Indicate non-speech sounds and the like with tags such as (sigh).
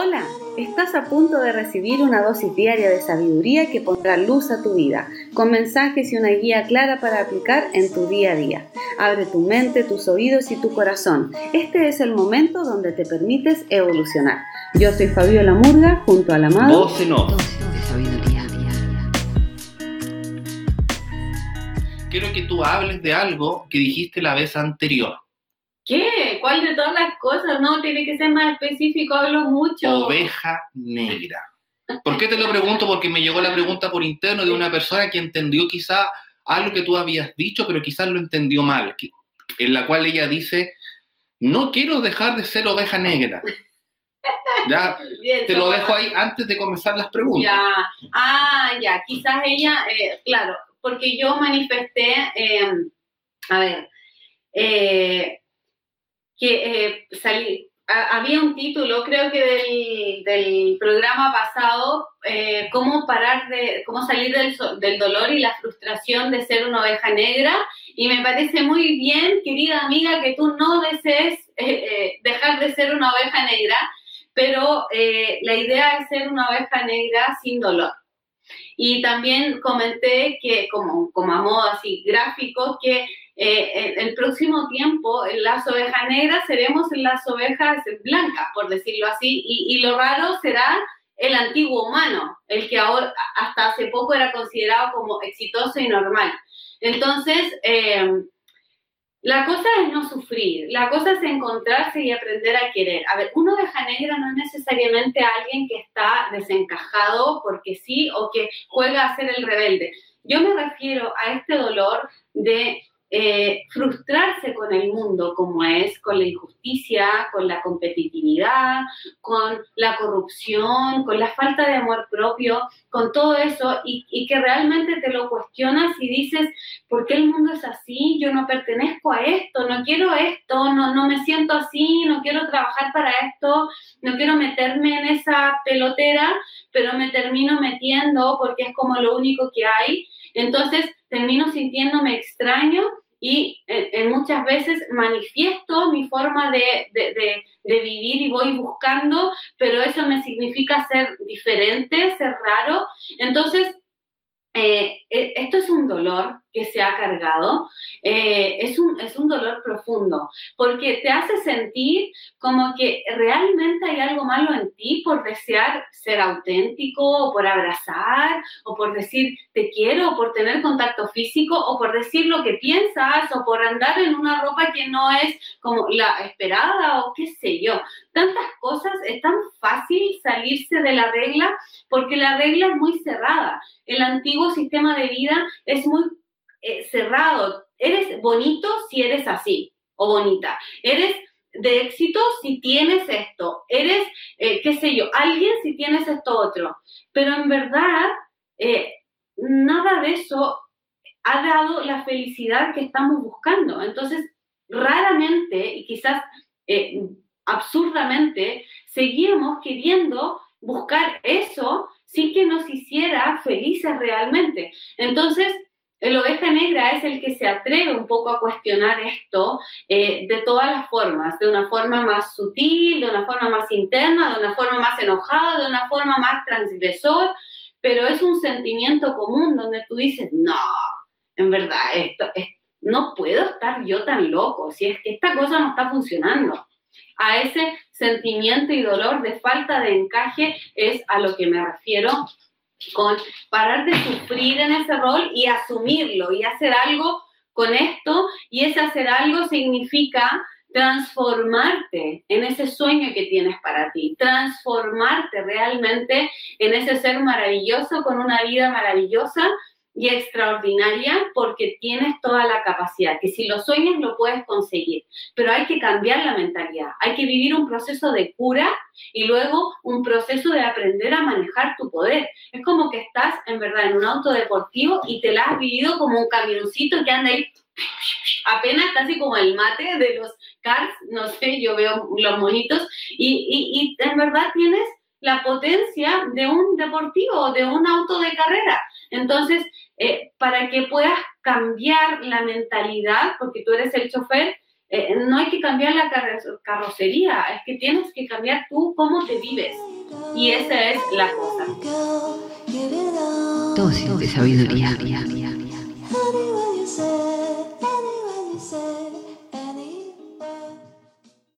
Hola, estás a punto de recibir una dosis diaria de sabiduría que pondrá luz a tu vida, con mensajes y una guía clara para aplicar en tu día a día. Abre tu mente, tus oídos y tu corazón. Este es el momento donde te permites evolucionar. Yo soy Fabiola Murga, junto al amado. Voz en off. Quiero que tú hables de algo que dijiste la vez anterior. ¿Qué? ¿Cuál de todas las cosas? No, tiene que ser más específico, hablo mucho. Oveja negra. ¿Por qué te lo pregunto? Porque me llegó la pregunta por interno de una persona que entendió quizá algo que tú habías dicho, pero quizás lo entendió mal, en la cual ella dice, no quiero dejar de ser oveja negra. (laughs) Ya, te lo dejo ahí antes de comenzar las preguntas. Ya, ah, ya, quizás ella, eh, claro, porque yo manifesté, eh, a ver, eh, que eh, salí, había un título, creo que del, programa pasado, eh, cómo parar de, cómo salir del, del, dolor y la frustración de ser una oveja negra. Y me parece muy bien, querida amiga, que tú no desees eh, dejar de ser una oveja negra, pero la idea es ser una oveja negra sin dolor. Y también comenté que, como, como a modo así gráfico, que eh, el próximo tiempo en las ovejas negras seremos las ovejas blancas, por decirlo así, y, lo raro será el antiguo humano, el que ahora hasta hace poco era considerado como exitoso y normal. Entonces, eh, la cosa es no sufrir, la cosa es encontrarse y aprender a querer. A ver, una oveja negra no es necesariamente alguien que está desencajado porque sí o que juega a ser el rebelde. Yo me refiero a este dolor de eh, frustrarse con el mundo como es, con la injusticia, con la competitividad, con la corrupción, con la falta de amor propio, con todo eso y, que realmente te lo cuestionas y dices, ¿por qué el mundo es así? Yo no pertenezco a esto, no quiero esto, no, no me siento así, no quiero trabajar para esto, no quiero meterme en esa pelotera, pero me termino metiendo porque es como lo único que hay. Entonces, termino sintiéndome extraño y eh, eh, muchas veces manifiesto mi forma de, de, de, vivir y voy buscando, pero eso me significa ser diferente, ser raro. Entonces, eh, esto es un dolor que se ha cargado, es, un, es un dolor profundo, porque te hace sentir como que realmente hay algo malo en ti por desear ser auténtico, o por abrazar, o por decir te quiero, o por tener contacto físico, o por decir lo que piensas, o por andar en una ropa que no es como la esperada, o qué sé yo. Tantas cosas, es tan fácil salirse de la regla porque la regla es muy cerrada. El antiguo sistema de vida es muy eh, cerrado. Eres bonito si eres así, o bonita. Eres de éxito si tienes esto, eres, eh, qué sé yo, alguien si tienes esto otro. Pero en verdad, eh, nada de eso ha dado la felicidad que estamos buscando. Entonces, raramente y quizás absurdamente, seguimos queriendo buscar eso sin que nos hiciera felices realmente. Entonces, el oveja negra es el que se atreve un poco a cuestionar esto eh, de todas las formas, de una forma más sutil, de una forma más interna, de una forma más enojada, de una forma más transgresor, pero es un sentimiento común donde tú dices, no, en verdad, esto, no puedo estar yo tan loco, si es que esta cosa no está funcionando. A ese sentimiento y dolor de falta de encaje es a lo que me refiero con parar de sufrir en ese rol y asumirlo y hacer algo con esto. Y ese hacer algo significa transformarte en ese sueño que tienes para ti, transformarte realmente en ese ser maravilloso con una vida maravillosa y extraordinaria porque tienes toda la capacidad, que si lo sueñas lo puedes conseguir, pero hay que cambiar la mentalidad, hay que vivir un proceso de cura y luego un proceso de aprender a manejar tu poder. Es como que estás en verdad en un auto deportivo y te la has vivido como un camioncito que anda ahí apenas casi como el mate de los cars, no sé, yo veo los monitos y, y en verdad tienes la potencia de un deportivo, de un auto de carrera. Entonces, eh, para que puedas cambiar la mentalidad, porque tú eres el chofer, eh, no hay que cambiar la carrocería, es que tienes que cambiar tú cómo te vives. Y esa es la cosa. Dosis de sabiduría.